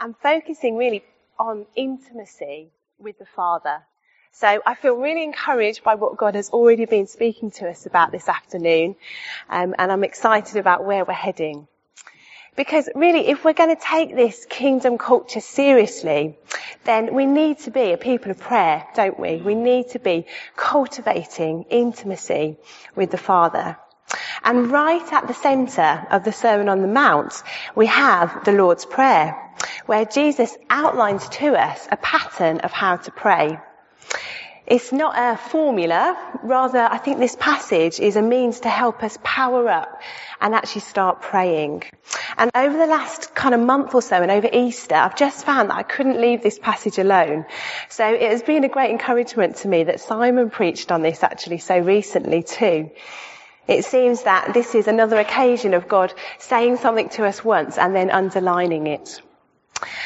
and focusing really on intimacy with the Father. So I feel really encouraged by what God has already been speaking to us about this afternoon, um, and I'm excited about where we're heading. Because really, if we're going to take this kingdom culture seriously, then we need to be a people of prayer, don't we? We need to be cultivating intimacy with the Father. And right at the centre of the Sermon on the Mount, we have the Lord's Prayer, where Jesus outlines to us a pattern of how to pray. It's not a formula, rather I think this passage is a means to help us power up and actually start praying. And over the last kind of month or so and over Easter, I've just found that I couldn't leave this passage alone. So it has been a great encouragement to me that Simon preached on this actually so recently too. It seems that this is another occasion of God saying something to us once and then underlining it.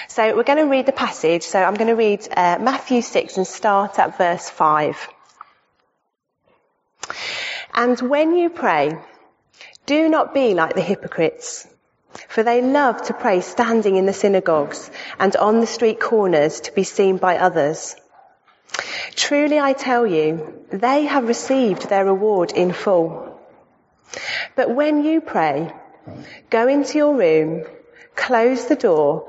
So we're going to read the passage. So I'm going to read uh, Matthew 6 and start at verse 5. And when you pray, do not be like the hypocrites, for they love to pray standing in the synagogues and on the street corners to be seen by others. Truly I tell you, they have received their reward in full. But when you pray, go into your room, close the door,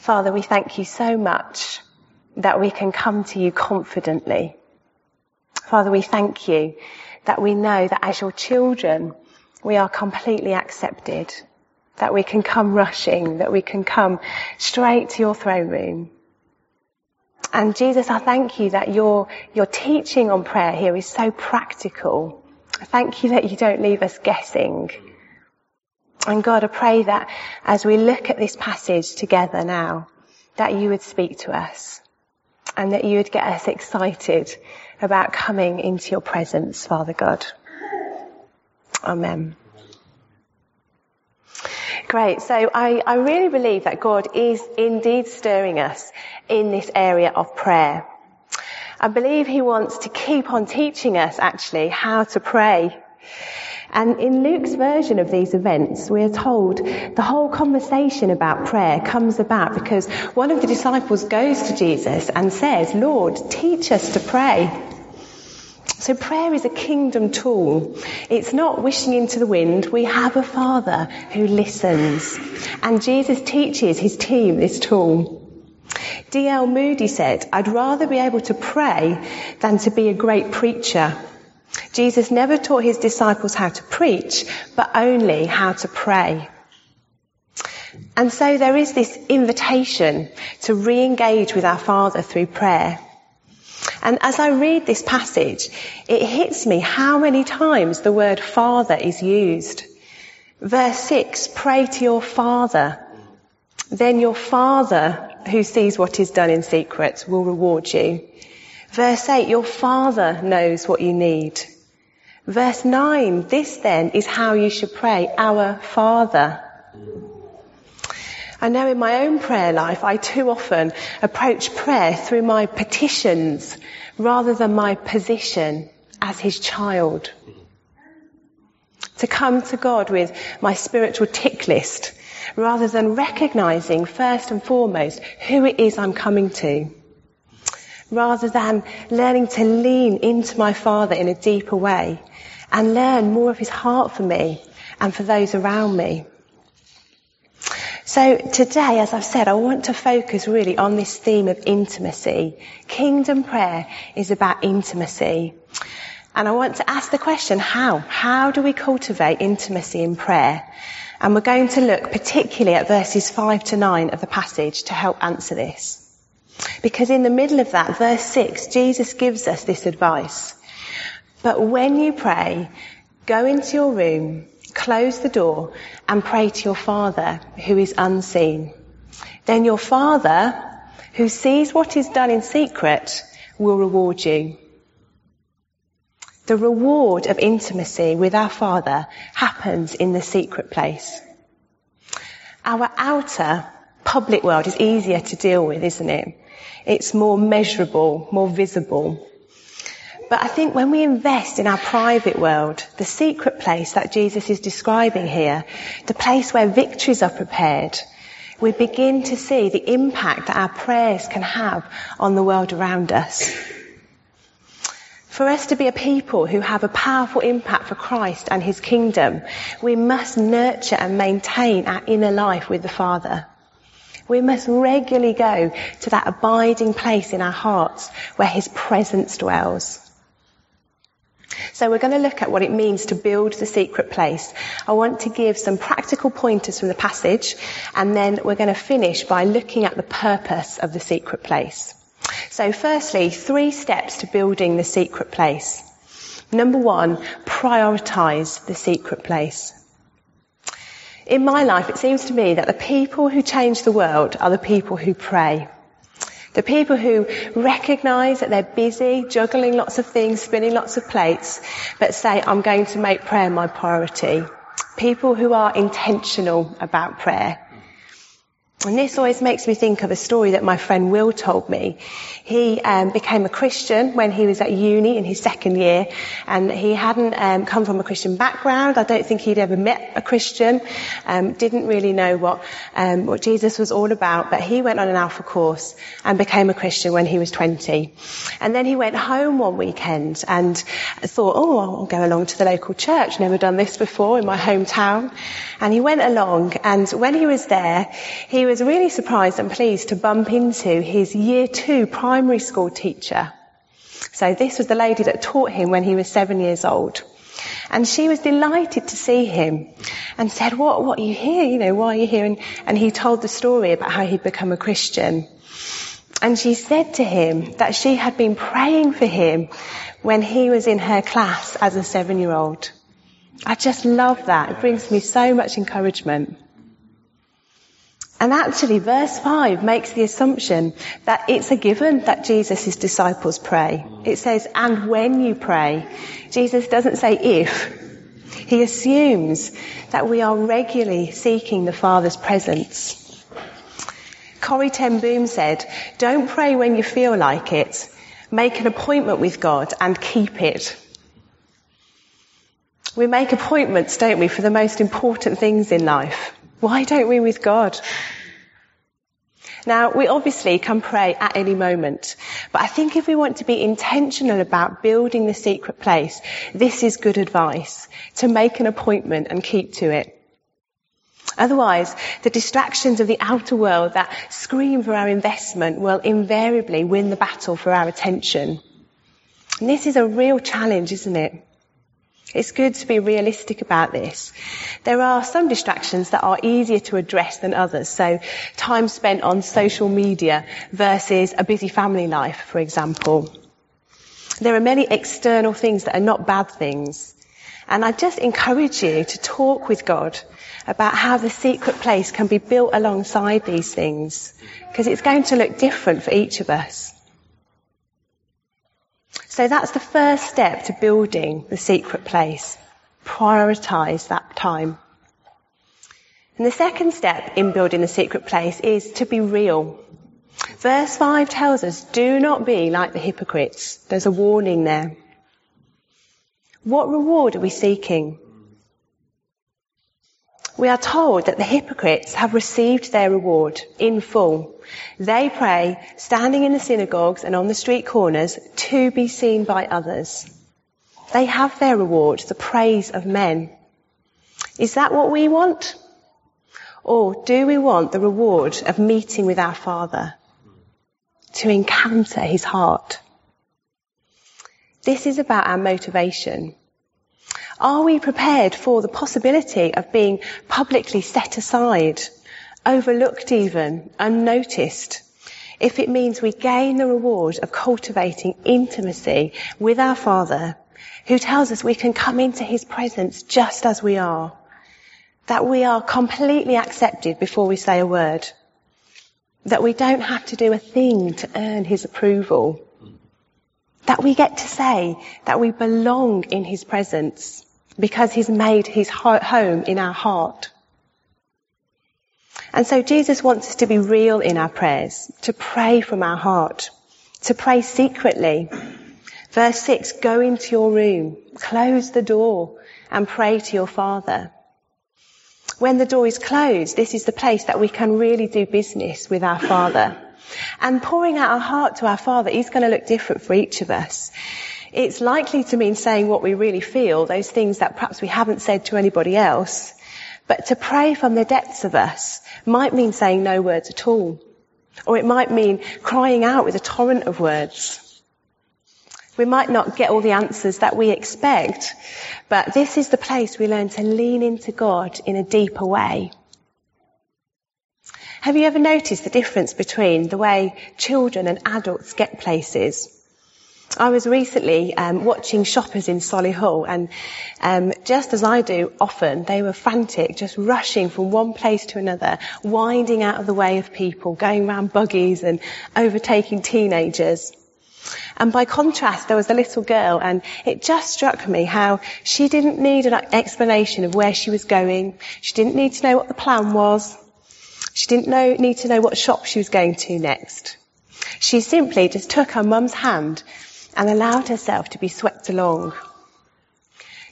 Father, we thank you so much that we can come to you confidently. Father, we thank you that we know that as your children, we are completely accepted, that we can come rushing, that we can come straight to your throne room. And Jesus, I thank you that your, your teaching on prayer here is so practical. I thank you that you don't leave us guessing. And God, I pray that as we look at this passage together now, that you would speak to us and that you would get us excited about coming into your presence, Father God. Amen. Great. So I, I really believe that God is indeed stirring us in this area of prayer. I believe he wants to keep on teaching us actually how to pray. And in Luke's version of these events, we are told the whole conversation about prayer comes about because one of the disciples goes to Jesus and says, Lord, teach us to pray. So prayer is a kingdom tool. It's not wishing into the wind. We have a father who listens. And Jesus teaches his team this tool. D.L. Moody said, I'd rather be able to pray than to be a great preacher. Jesus never taught his disciples how to preach, but only how to pray. And so there is this invitation to re-engage with our Father through prayer. And as I read this passage, it hits me how many times the word Father is used. Verse 6, pray to your Father. Then your Father, who sees what is done in secret, will reward you. Verse 8, your Father knows what you need. Verse 9, this then is how you should pray, our Father. I know in my own prayer life, I too often approach prayer through my petitions rather than my position as His child. To come to God with my spiritual tick list rather than recognizing first and foremost who it is I'm coming to rather than learning to lean into my Father in a deeper way and learn more of His heart for me and for those around me. So today, as I've said, I want to focus really on this theme of intimacy. Kingdom prayer is about intimacy. And I want to ask the question, how? How do we cultivate intimacy in prayer? And we're going to look particularly at verses 5 to 9 of the passage to help answer this. Because in the middle of that, verse 6, Jesus gives us this advice. But when you pray, go into your room, close the door, and pray to your Father who is unseen. Then your Father, who sees what is done in secret, will reward you. The reward of intimacy with our Father happens in the secret place. Our outer public world is easier to deal with, isn't it? It's more measurable, more visible. But I think when we invest in our private world, the secret place that Jesus is describing here, the place where victories are prepared, we begin to see the impact that our prayers can have on the world around us. For us to be a people who have a powerful impact for Christ and His kingdom, we must nurture and maintain our inner life with the Father. We must regularly go to that abiding place in our hearts where His presence dwells. So we're going to look at what it means to build the secret place. I want to give some practical pointers from the passage and then we're going to finish by looking at the purpose of the secret place. So firstly, three steps to building the secret place. Number one, prioritize the secret place. In my life, it seems to me that the people who change the world are the people who pray. The people who recognize that they're busy, juggling lots of things, spinning lots of plates, but say, I'm going to make prayer my priority. People who are intentional about prayer. And this always makes me think of a story that my friend Will told me. He um, became a Christian when he was at uni in his second year, and he hadn't um, come from a Christian background. I don't think he'd ever met a Christian. Um, didn't really know what um, what Jesus was all about. But he went on an Alpha course and became a Christian when he was 20. And then he went home one weekend and thought, "Oh, I'll go along to the local church. Never done this before in my hometown." And he went along, and when he was there, he was really surprised and pleased to bump into his year two primary school teacher. So this was the lady that taught him when he was seven years old. And she was delighted to see him and said, what, what are you here? You know, why are you here? And, and he told the story about how he'd become a Christian. And she said to him that she had been praying for him when he was in her class as a seven year old. I just love that. It brings me so much encouragement. And actually, verse 5 makes the assumption that it's a given that Jesus' disciples pray. It says, and when you pray. Jesus doesn't say if. He assumes that we are regularly seeking the Father's presence. Corrie ten Boom said, don't pray when you feel like it. Make an appointment with God and keep it. We make appointments, don't we, for the most important things in life. Why don't we with God? Now, we obviously can pray at any moment, but I think if we want to be intentional about building the secret place, this is good advice to make an appointment and keep to it. Otherwise, the distractions of the outer world that scream for our investment will invariably win the battle for our attention. And this is a real challenge, isn't it? It's good to be realistic about this. There are some distractions that are easier to address than others. So time spent on social media versus a busy family life, for example. There are many external things that are not bad things. And I just encourage you to talk with God about how the secret place can be built alongside these things. Because it's going to look different for each of us. So that's the first step to building the secret place. Prioritize that time. And the second step in building the secret place is to be real. Verse 5 tells us, do not be like the hypocrites. There's a warning there. What reward are we seeking? We are told that the hypocrites have received their reward in full. They pray, standing in the synagogues and on the street corners, to be seen by others. They have their reward, the praise of men. Is that what we want? Or do we want the reward of meeting with our Father? To encounter His heart? This is about our motivation. Are we prepared for the possibility of being publicly set aside, overlooked even, unnoticed, if it means we gain the reward of cultivating intimacy with our Father, who tells us we can come into His presence just as we are, that we are completely accepted before we say a word, that we don't have to do a thing to earn His approval, that we get to say that we belong in His presence because He's made His home in our heart. And so Jesus wants us to be real in our prayers, to pray from our heart, to pray secretly. Verse 6, go into your room, close the door and pray to your Father. When the door is closed, this is the place that we can really do business with our Father. And pouring out our heart to our Father is going to look different for each of us. It's likely to mean saying what we really feel, those things that perhaps we haven't said to anybody else. But to pray from the depths of us might mean saying no words at all. Or it might mean crying out with a torrent of words. We might not get all the answers that we expect, but this is the place we learn to lean into God in a deeper way. Have you ever noticed the difference between the way children and adults get places? I was recently um, watching shoppers in Solihull, and um, just as I do often, they were frantic, just rushing from one place to another, winding out of the way of people, going around buggies and overtaking teenagers. And by contrast, there was a little girl, and it just struck me how she didn't need an explanation of where she was going. She didn't need to know what the plan was. She didn't know, need to know what shop she was going to next. She simply just took her mum's hand and allowed herself to be swept along.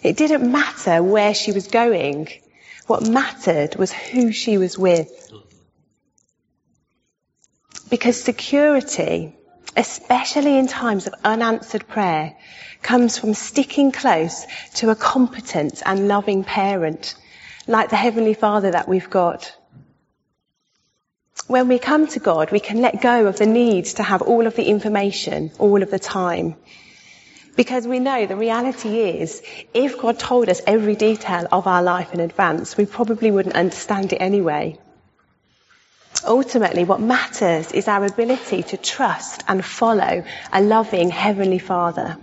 It didn't matter where she was going. What mattered was who she was with. Because security, especially in times of unanswered prayer, comes from sticking close to a competent and loving parent, like the Heavenly Father that we've got when we come to God, we can let go of the need to have all of the information all of the time. Because we know the reality is, if God told us every detail of our life in advance, we probably wouldn't understand it anyway. Ultimately, what matters is our ability to trust and follow a loving Heavenly Father,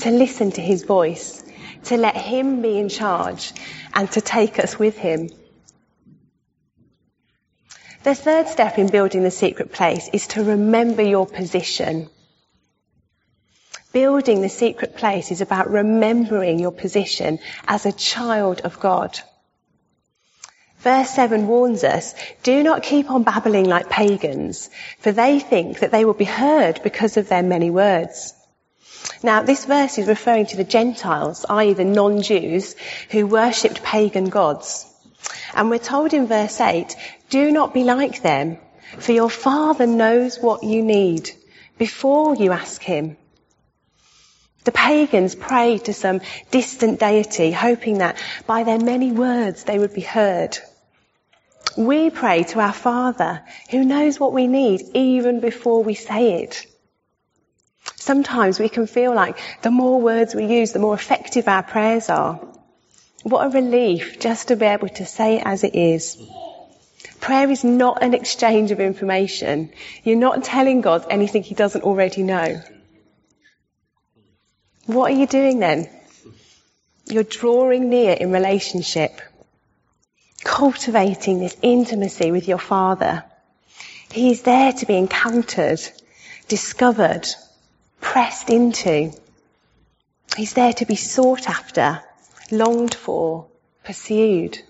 to listen to His voice, to let Him be in charge, and to take us with Him. The third step in building the secret place is to remember your position. Building the secret place is about remembering your position as a child of God. Verse 7 warns us, do not keep on babbling like pagans, for they think that they will be heard because of their many words. Now, this verse is referring to the Gentiles, i.e. the non-Jews, who worshipped pagan gods. And we're told in verse 8, do not be like them, for your Father knows what you need before you ask Him. The pagans prayed to some distant deity, hoping that by their many words they would be heard. We pray to our Father, who knows what we need even before we say it. Sometimes we can feel like the more words we use, the more effective our prayers are. What a relief just to be able to say it as it is. Prayer is not an exchange of information. You're not telling God anything he doesn't already know. What are you doing then? You're drawing near in relationship, cultivating this intimacy with your Father. He is there to be encountered, discovered, pressed into. He's there to be sought after longed for, pursued.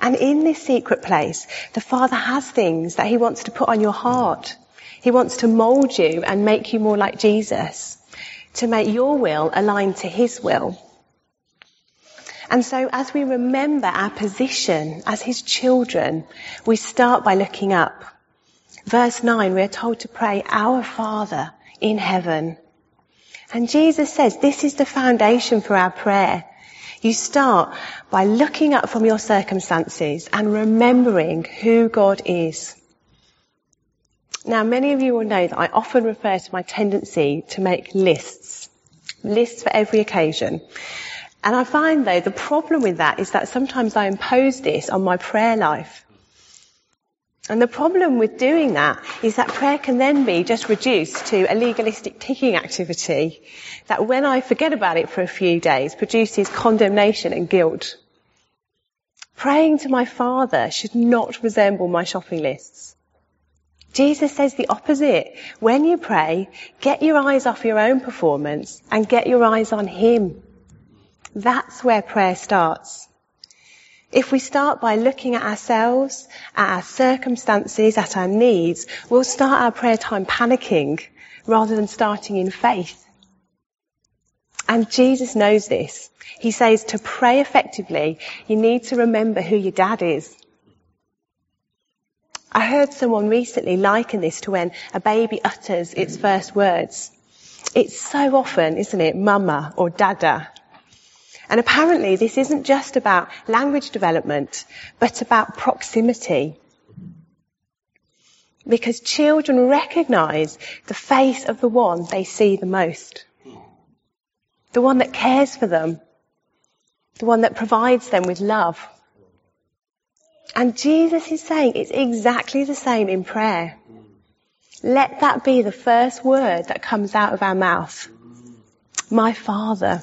And in this secret place, the Father has things that He wants to put on your heart. He wants to mold you and make you more like Jesus, to make your will align to His will. And so as we remember our position as His children, we start by looking up. Verse 9, we are told to pray, Our Father in heaven and Jesus says this is the foundation for our prayer. You start by looking up from your circumstances and remembering who God is. Now, many of you will know that I often refer to my tendency to make lists. Lists for every occasion. And I find though the problem with that is that sometimes I impose this on my prayer life. And the problem with doing that is that prayer can then be just reduced to a legalistic ticking activity that when I forget about it for a few days produces condemnation and guilt. Praying to my Father should not resemble my shopping lists. Jesus says the opposite. When you pray, get your eyes off your own performance and get your eyes on Him. That's where prayer starts. If we start by looking at ourselves, at our circumstances, at our needs, we'll start our prayer time panicking rather than starting in faith. And Jesus knows this. He says to pray effectively, you need to remember who your dad is. I heard someone recently liken this to when a baby utters its first words. It's so often, isn't it, mama or dada. And apparently this isn't just about language development, but about proximity. Because children recognize the face of the one they see the most. The one that cares for them. The one that provides them with love. And Jesus is saying it's exactly the same in prayer. Let that be the first word that comes out of our mouth. My Father.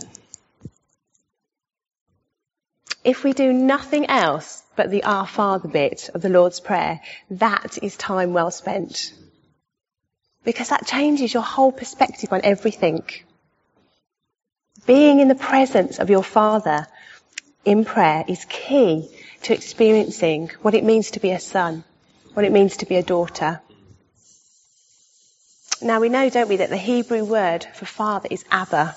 If we do nothing else but the Our Father bit of the Lord's Prayer, that is time well spent. Because that changes your whole perspective on everything. Being in the presence of your Father in prayer is key to experiencing what it means to be a son, what it means to be a daughter. Now we know, don't we, that the Hebrew word for father is Abba.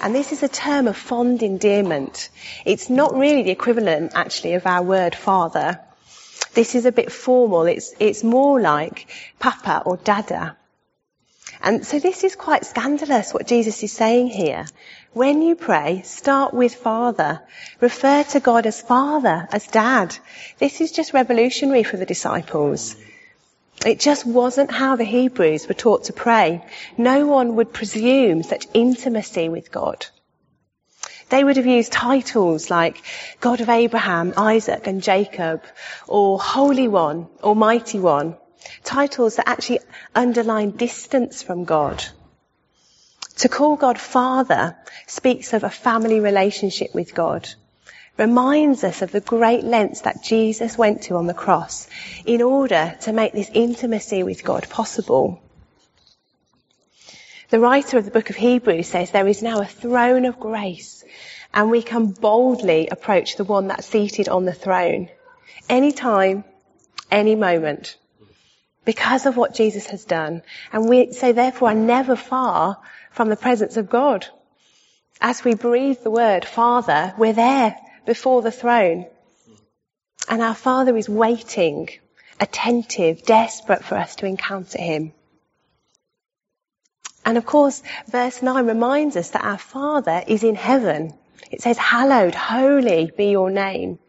And this is a term of fond endearment. It's not really the equivalent, actually, of our word father. This is a bit formal. It's, it's more like papa or dada. And so this is quite scandalous what Jesus is saying here. When you pray, start with Father. Refer to God as Father, as Dad. This is just revolutionary for the disciples. It just wasn't how the Hebrews were taught to pray. No one would presume such intimacy with God. They would have used titles like God of Abraham, Isaac and Jacob, or Holy One, Almighty One. Titles that actually underline distance from God. To call God Father speaks of a family relationship with God reminds us of the great lengths that Jesus went to on the cross in order to make this intimacy with God possible. The writer of the book of Hebrews says there is now a throne of grace and we can boldly approach the one that's seated on the throne anytime, any moment because of what Jesus has done. And we, so therefore are never far from the presence of God. As we breathe the word Father, we're there before the throne. And our Father is waiting, attentive, desperate for us to encounter Him. And of course, verse 9 reminds us that our Father is in heaven. It says, hallowed, holy be your name.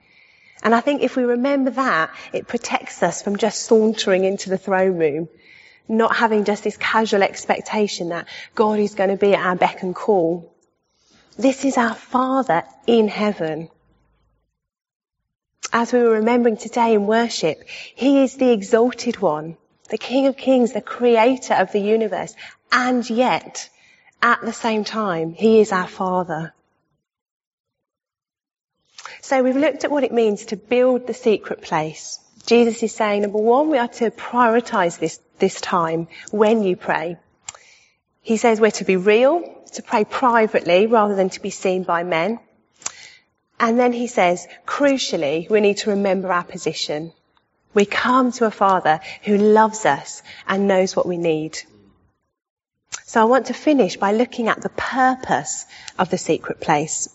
And I think if we remember that, it protects us from just sauntering into the throne room, not having just this casual expectation that God is going to be at our beck and call. This is our Father in heaven as we were remembering today in worship, He is the exalted one, the King of Kings, the creator of the universe, and yet, at the same time, He is our Father. So we've looked at what it means to build the secret place. Jesus is saying, number one, we are to prioritize this, this time when you pray. He says we're to be real, to pray privately rather than to be seen by men. And then he says, crucially, we need to remember our position. We come to a father who loves us and knows what we need. So I want to finish by looking at the purpose of the secret place.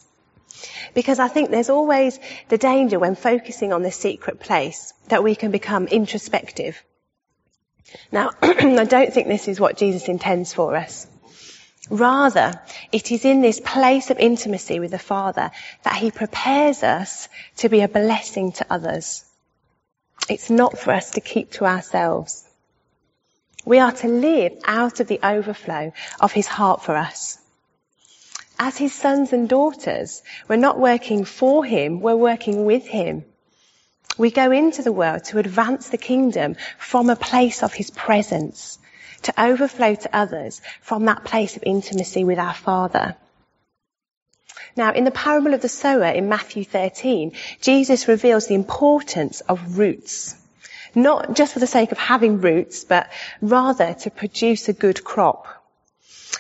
Because I think there's always the danger when focusing on the secret place that we can become introspective. Now, I don't think this is what Jesus intends for us. Rather, it is in this place of intimacy with the Father that He prepares us to be a blessing to others. It's not for us to keep to ourselves. We are to live out of the overflow of His heart for us. As His sons and daughters, we're not working for Him, we're working with Him. We go into the world to advance the kingdom from a place of His presence to overflow to others from that place of intimacy with our Father. Now, in the parable of the sower in Matthew 13, Jesus reveals the importance of roots. Not just for the sake of having roots, but rather to produce a good crop.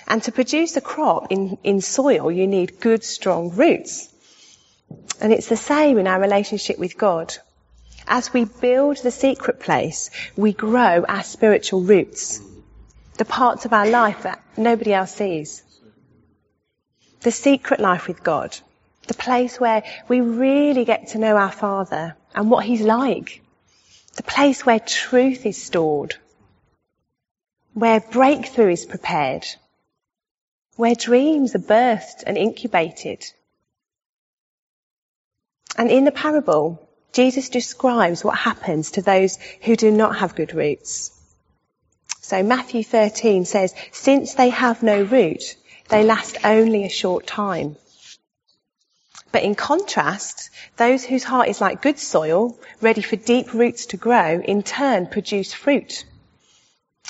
And to produce a crop in, in soil, you need good, strong roots. And it's the same in our relationship with God. As we build the secret place, we grow our spiritual roots the parts of our life that nobody else sees. The secret life with God. The place where we really get to know our Father and what He's like. The place where truth is stored. Where breakthrough is prepared. Where dreams are birthed and incubated. And in the parable, Jesus describes what happens to those who do not have good roots. So Matthew 13 says, since they have no root, they last only a short time. But in contrast, those whose heart is like good soil, ready for deep roots to grow, in turn produce fruit.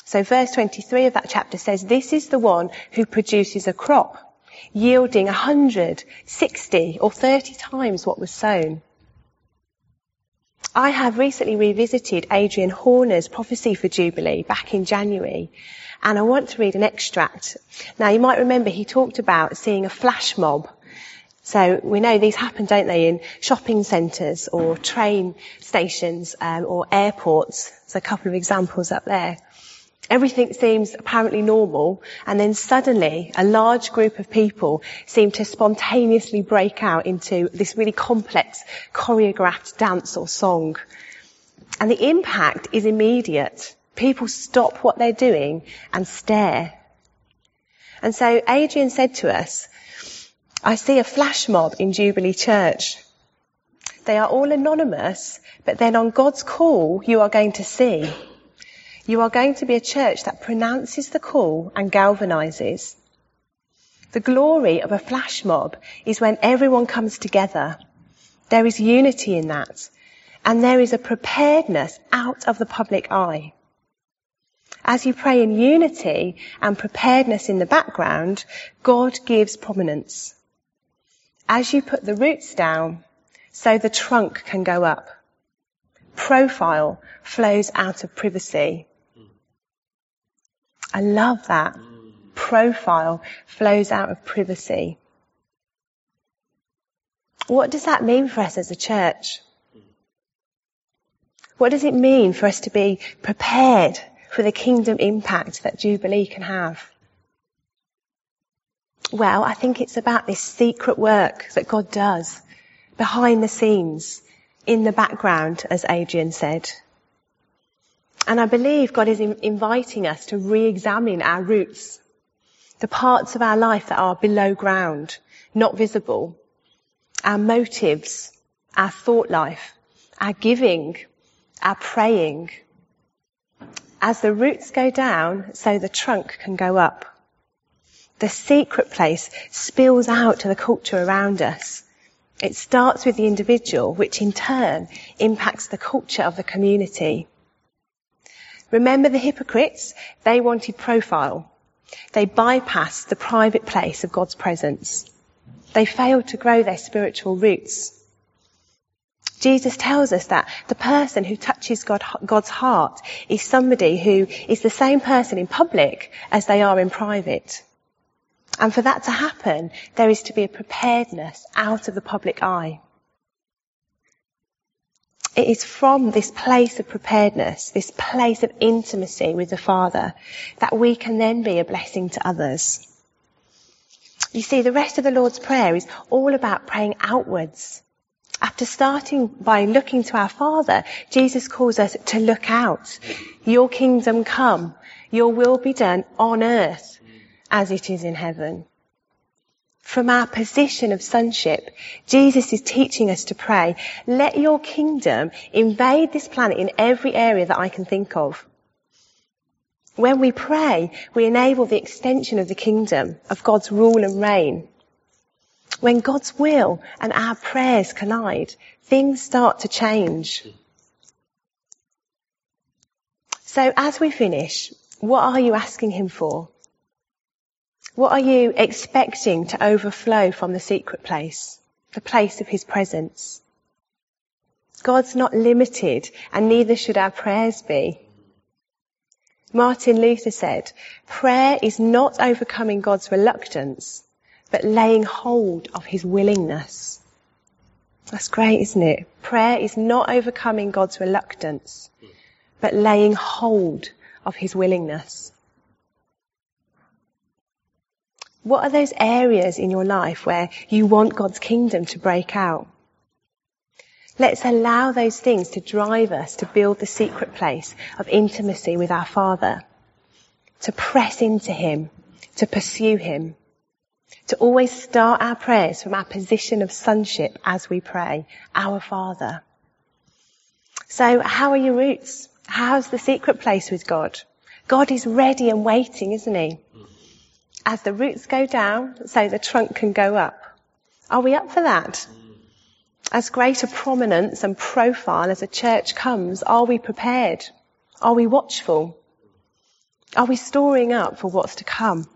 So verse 23 of that chapter says, this is the one who produces a crop, yielding 100, 60 or 30 times what was sown. I have recently revisited Adrian Horner's prophecy for Jubilee back in January, and I want to read an extract. Now, you might remember he talked about seeing a flash mob. So we know these happen, don't they, in shopping centres or train stations um, or airports. There's a couple of examples up there. Everything seems apparently normal, and then suddenly a large group of people seem to spontaneously break out into this really complex choreographed dance or song. And the impact is immediate. People stop what they're doing and stare. And so Adrian said to us, I see a flash mob in Jubilee Church. They are all anonymous, but then on God's call, you are going to see you are going to be a church that pronounces the call and galvanizes. The glory of a flash mob is when everyone comes together. There is unity in that. And there is a preparedness out of the public eye. As you pray in unity and preparedness in the background, God gives prominence. As you put the roots down, so the trunk can go up. Profile flows out of privacy. I love that. Profile flows out of privacy. What does that mean for us as a church? What does it mean for us to be prepared for the kingdom impact that Jubilee can have? Well, I think it's about this secret work that God does behind the scenes, in the background, as Adrian said. And I believe God is inviting us to re-examine our roots, the parts of our life that are below ground, not visible, our motives, our thought life, our giving, our praying. As the roots go down, so the trunk can go up. The secret place spills out to the culture around us. It starts with the individual, which in turn impacts the culture of the community. Remember the hypocrites? They wanted profile. They bypassed the private place of God's presence. They failed to grow their spiritual roots. Jesus tells us that the person who touches God, God's heart is somebody who is the same person in public as they are in private. And for that to happen, there is to be a preparedness out of the public eye. It is from this place of preparedness, this place of intimacy with the Father, that we can then be a blessing to others. You see, the rest of the Lord's Prayer is all about praying outwards. After starting by looking to our Father, Jesus calls us to look out. Your kingdom come. Your will be done on earth as it is in heaven. From our position of sonship, Jesus is teaching us to pray, let your kingdom invade this planet in every area that I can think of. When we pray, we enable the extension of the kingdom, of God's rule and reign. When God's will and our prayers collide, things start to change. So as we finish, what are you asking Him for? What are you expecting to overflow from the secret place, the place of His presence? God's not limited and neither should our prayers be. Martin Luther said, prayer is not overcoming God's reluctance, but laying hold of his willingness. That's great, isn't it? Prayer is not overcoming God's reluctance, but laying hold of his willingness. What are those areas in your life where you want God's kingdom to break out? Let's allow those things to drive us to build the secret place of intimacy with our Father, to press into Him, to pursue Him, to always start our prayers from our position of sonship as we pray, our Father. So how are your roots? How's the secret place with God? God is ready and waiting, isn't He? Mm-hmm. As the roots go down, so the trunk can go up. Are we up for that? as greater prominence and profile as a church comes, are we prepared? Are we watchful? Are we storing up for what's to come?